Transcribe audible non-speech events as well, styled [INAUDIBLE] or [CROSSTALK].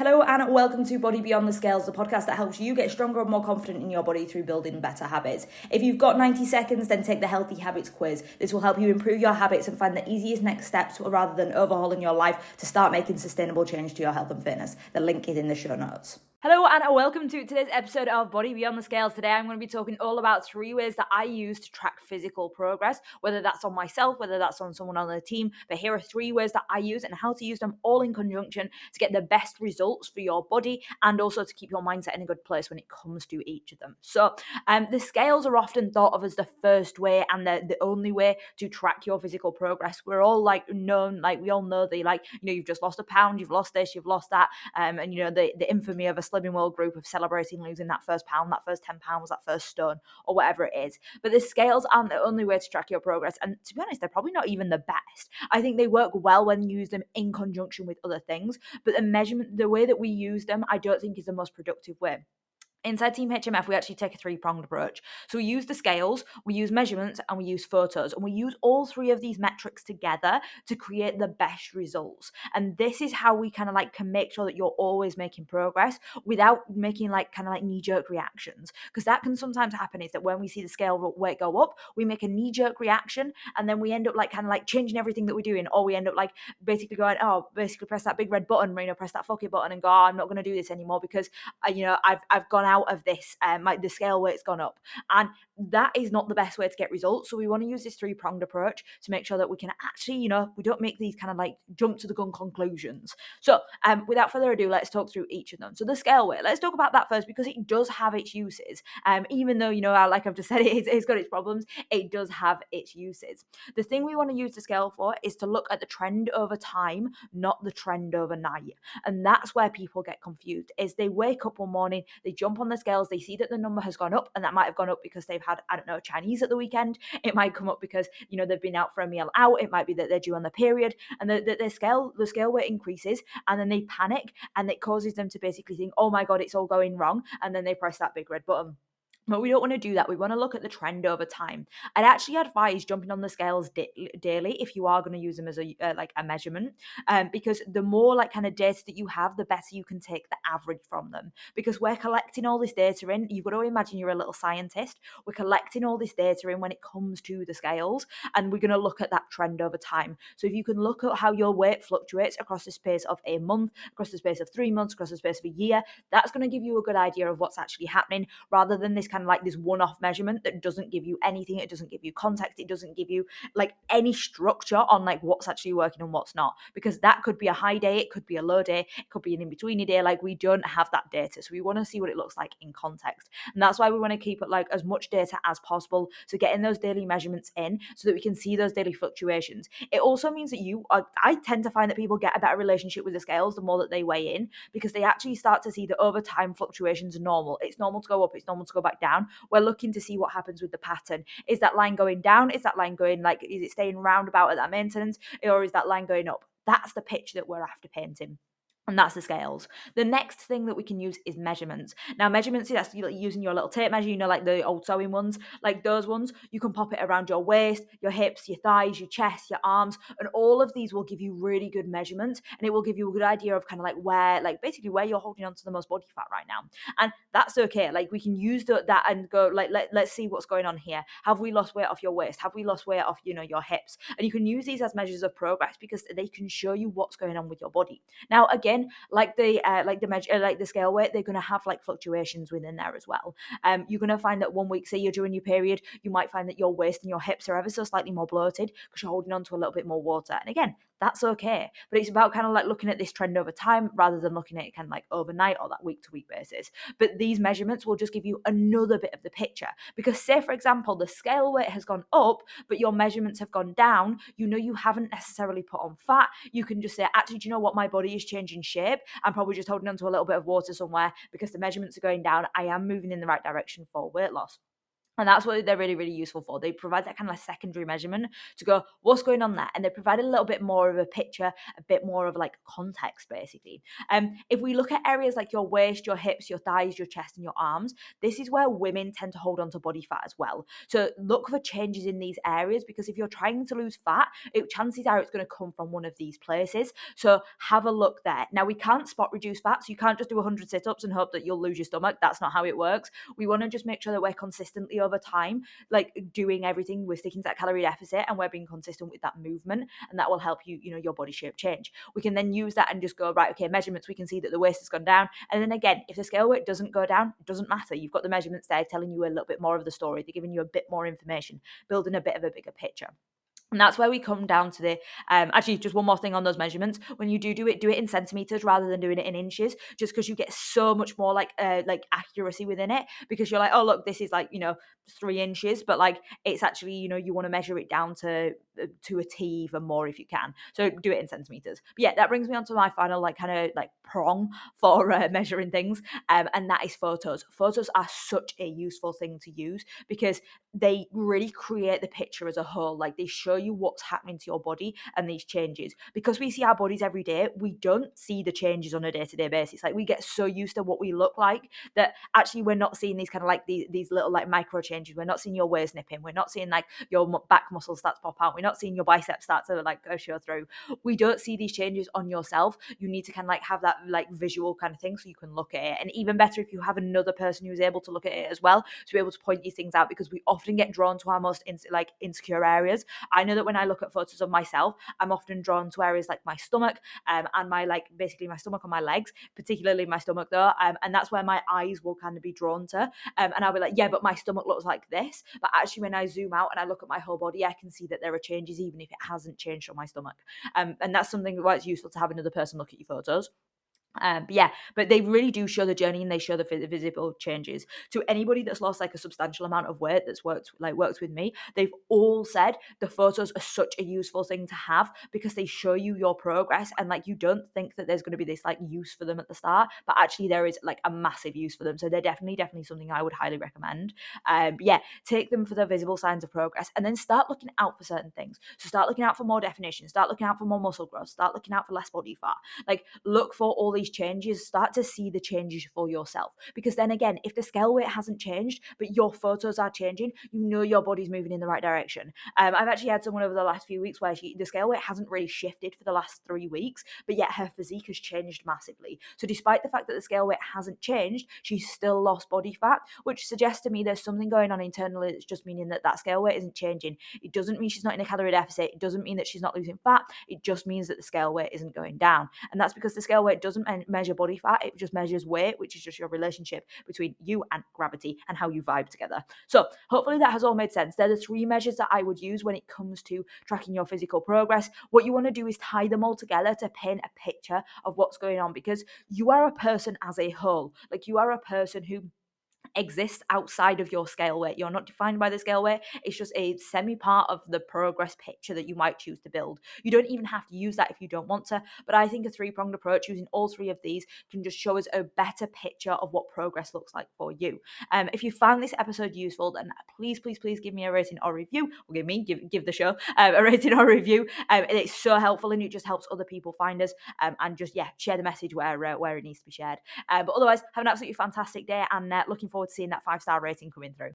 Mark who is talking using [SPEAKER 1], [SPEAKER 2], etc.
[SPEAKER 1] Hello and welcome to Body Beyond the Scales, the podcast that helps you get stronger and more confident in your body through building better habits. If you've got 90 seconds, then take the Healthy Habits quiz. This will help you improve your habits and find the easiest next steps rather than overhauling your life to start making sustainable change to your health and fitness. The link is in the show notes. Hello and welcome to today's episode of Body Beyond the Scales. Today I'm going to be talking all about three ways that I use to track physical progress, whether that's on myself, whether that's on someone on the team. But here are three ways that I use and how to use them all in conjunction to get the best results for your body and also to keep your mindset in a good place when it comes to each of them. So um, the scales are often thought of as the first way and the, the only way to track your physical progress. We're all like known, like we all know the like, you know, you've just lost a pound, you've lost this, you've lost that. Um, and you know, the, the infamy of a Slimming World group of celebrating losing that first pound, that first 10 pounds, that first stone, or whatever it is. But the scales aren't the only way to track your progress. And to be honest, they're probably not even the best. I think they work well when you use them in conjunction with other things. But the measurement, the way that we use them, I don't think is the most productive way. Inside Team HMF, we actually take a three pronged approach. So we use the scales, we use measurements, and we use photos. And we use all three of these metrics together to create the best results. And this is how we kind of like can make sure that you're always making progress without making like kind of like knee jerk reactions. Because that can sometimes happen is that when we see the scale weight go up, we make a knee jerk reaction and then we end up like kind of like changing everything that we're doing, or we end up like basically going, oh, basically press that big red button, you know, press that fuck it button and go, oh, I'm not going to do this anymore because, uh, you know, I've, I've gone of this, um, like the scale weight's gone up. And that is not the best way to get results. So we want to use this three pronged approach to make sure that we can actually, you know, we don't make these kind of like jump to the gun conclusions. So um, without further ado, let's talk through each of them. So the scale weight, let's talk about that first because it does have its uses. Um, even though, you know, like I've just [LAUGHS] said, it, it's got its problems, it does have its uses. The thing we want to use the scale for is to look at the trend over time, not the trend overnight. And that's where people get confused is they wake up one morning, they jump on the scales, they see that the number has gone up and that might have gone up because they've had, I don't know, Chinese at the weekend. It might come up because, you know, they've been out for a meal out. It might be that they're due on the period and the, the, the scale, the scale weight increases and then they panic and it causes them to basically think, oh my God, it's all going wrong. And then they press that big red button. But we don't want to do that. We want to look at the trend over time. I'd actually advise jumping on the scales di- daily if you are going to use them as a uh, like a measurement, um, because the more like kind of data that you have, the better you can take the average from them. Because we're collecting all this data in. You've got to imagine you're a little scientist. We're collecting all this data in when it comes to the scales, and we're going to look at that trend over time. So if you can look at how your weight fluctuates across the space of a month, across the space of three months, across the space of a year, that's going to give you a good idea of what's actually happening, rather than this kind of like this one off measurement that doesn't give you anything. It doesn't give you context. It doesn't give you like any structure on like what's actually working and what's not. Because that could be a high day, it could be a low day, it could be an in betweeny day. Like we don't have that data. So we want to see what it looks like in context. And that's why we want to keep it like as much data as possible. So getting those daily measurements in so that we can see those daily fluctuations. It also means that you, are, I tend to find that people get a better relationship with the scales the more that they weigh in because they actually start to see that over time fluctuations are normal. It's normal to go up, it's normal to go back down. We're looking to see what happens with the pattern. Is that line going down? Is that line going like, is it staying roundabout at that maintenance? Or is that line going up? That's the pitch that we're after painting and that's the scales. The next thing that we can use is measurements. Now, measurements, that's using your little tape measure, you know, like the old sewing ones, like those ones. You can pop it around your waist, your hips, your thighs, your chest, your arms, and all of these will give you really good measurements and it will give you a good idea of kind of like where, like basically where you're holding on to the most body fat right now. And that's okay. Like we can use the, that and go, like, let, let's see what's going on here. Have we lost weight off your waist? Have we lost weight off, you know, your hips? And you can use these as measures of progress because they can show you what's going on with your body. Now, again, like the uh, like the measure, like the scale weight, they're going to have like fluctuations within there as well. Um, you're going to find that one week, say you're during your period, you might find that your waist and your hips are ever so slightly more bloated because you're holding on to a little bit more water. And again, that's okay. But it's about kind of like looking at this trend over time rather than looking at it kind of like overnight or that week to week basis. But these measurements will just give you another bit of the picture. Because, say, for example, the scale weight has gone up, but your measurements have gone down, you know you haven't necessarily put on fat. You can just say, actually, do you know what? My body is changing shape. I'm probably just holding on to a little bit of water somewhere because the measurements are going down. I am moving in the right direction for weight loss. And that's what they're really, really useful for. They provide that kind of like secondary measurement to go, what's going on there? And they provide a little bit more of a picture, a bit more of like context, basically. Um, if we look at areas like your waist, your hips, your thighs, your chest, and your arms, this is where women tend to hold on to body fat as well. So look for changes in these areas because if you're trying to lose fat, it, chances are it's going to come from one of these places. So have a look there. Now, we can't spot reduce fat, so you can't just do 100 sit ups and hope that you'll lose your stomach. That's not how it works. We want to just make sure that we're consistently time, like doing everything, we're sticking to that calorie deficit and we're being consistent with that movement. And that will help you, you know, your body shape change. We can then use that and just go, right, okay, measurements, we can see that the waist has gone down. And then again, if the scale weight doesn't go down, it doesn't matter. You've got the measurements there telling you a little bit more of the story. They're giving you a bit more information, building a bit of a bigger picture. And that's where we come down to the um, actually just one more thing on those measurements. When you do do it, do it in centimeters rather than doing it in inches, just because you get so much more like uh, like accuracy within it. Because you're like, oh look, this is like you know three inches, but like it's actually you know you want to measure it down to to a T even more if you can. So do it in centimeters. But yeah, that brings me on to my final like kind of like prong [LAUGHS] for uh, measuring things, um, and that is photos. Photos are such a useful thing to use because they really create the picture as a whole. Like they show you what's happening to your body and these changes. Because we see our bodies every day, we don't see the changes on a day to day basis. Like we get so used to what we look like that actually we're not seeing these kind of like these, these little like micro changes. We're not seeing your waist nipping. We're not seeing like your back muscles start to pop out. We're not seeing your biceps start to like go show through. We don't see these changes on yourself. You need to kind of like have that like visual kind of thing so you can look at it. And even better if you have another person who's able to look at it as well to be able to point these things out because we often get drawn to our most in, like insecure areas. I know that when I look at photos of myself, I'm often drawn to areas like my stomach um, and my like basically my stomach and my legs, particularly my stomach though, um, and that's where my eyes will kind of be drawn to. Um, and I'll be like, yeah, but my stomach looks like this. But actually, when I zoom out and I look at my whole body, I can see that there are changes even if it hasn't changed on my stomach. Um, and that's something why it's useful to have another person look at your photos. Um, yeah, but they really do show the journey and they show the visible changes. To anybody that's lost like a substantial amount of weight that's worked like works with me, they've all said the photos are such a useful thing to have because they show you your progress and like you don't think that there's going to be this like use for them at the start, but actually there is like a massive use for them. So they're definitely definitely something I would highly recommend. Um, yeah, take them for the visible signs of progress and then start looking out for certain things. So start looking out for more definition, start looking out for more muscle growth, start looking out for less body fat. Like look for all these changes, start to see the changes for yourself. Because then again, if the scale weight hasn't changed, but your photos are changing, you know your body's moving in the right direction. Um, I've actually had someone over the last few weeks where she, the scale weight hasn't really shifted for the last three weeks, but yet her physique has changed massively. So despite the fact that the scale weight hasn't changed, she's still lost body fat, which suggests to me there's something going on internally that's just meaning that that scale weight isn't changing. It doesn't mean she's not in a calorie deficit. It doesn't mean that she's not losing fat. It just means that the scale weight isn't going down. And that's because the scale weight doesn't measure body fat, it just measures weight, which is just your relationship between you and gravity and how you vibe together. So, hopefully, that has all made sense. They're the three measures that I would use when it comes to tracking your physical progress. What you want to do is tie them all together to paint a picture of what's going on because you are a person as a whole. Like, you are a person who exists outside of your scale weight. You're not defined by the scale weight. It's just a semi part of the progress picture that you might choose to build. You don't even have to use that if you don't want to. But I think a three pronged approach using all three of these can just show us a better picture of what progress looks like for you. Um, if you found this episode useful, then please, please, please give me a rating or review. Or give me, give, give the show um, a [LAUGHS] rating or review. Um, it's so helpful and it just helps other people find us um, and just, yeah, share the message where, uh, where it needs to be shared. Uh, but otherwise, have an absolutely fantastic day and uh, looking forward forward to seeing that five star rating coming through.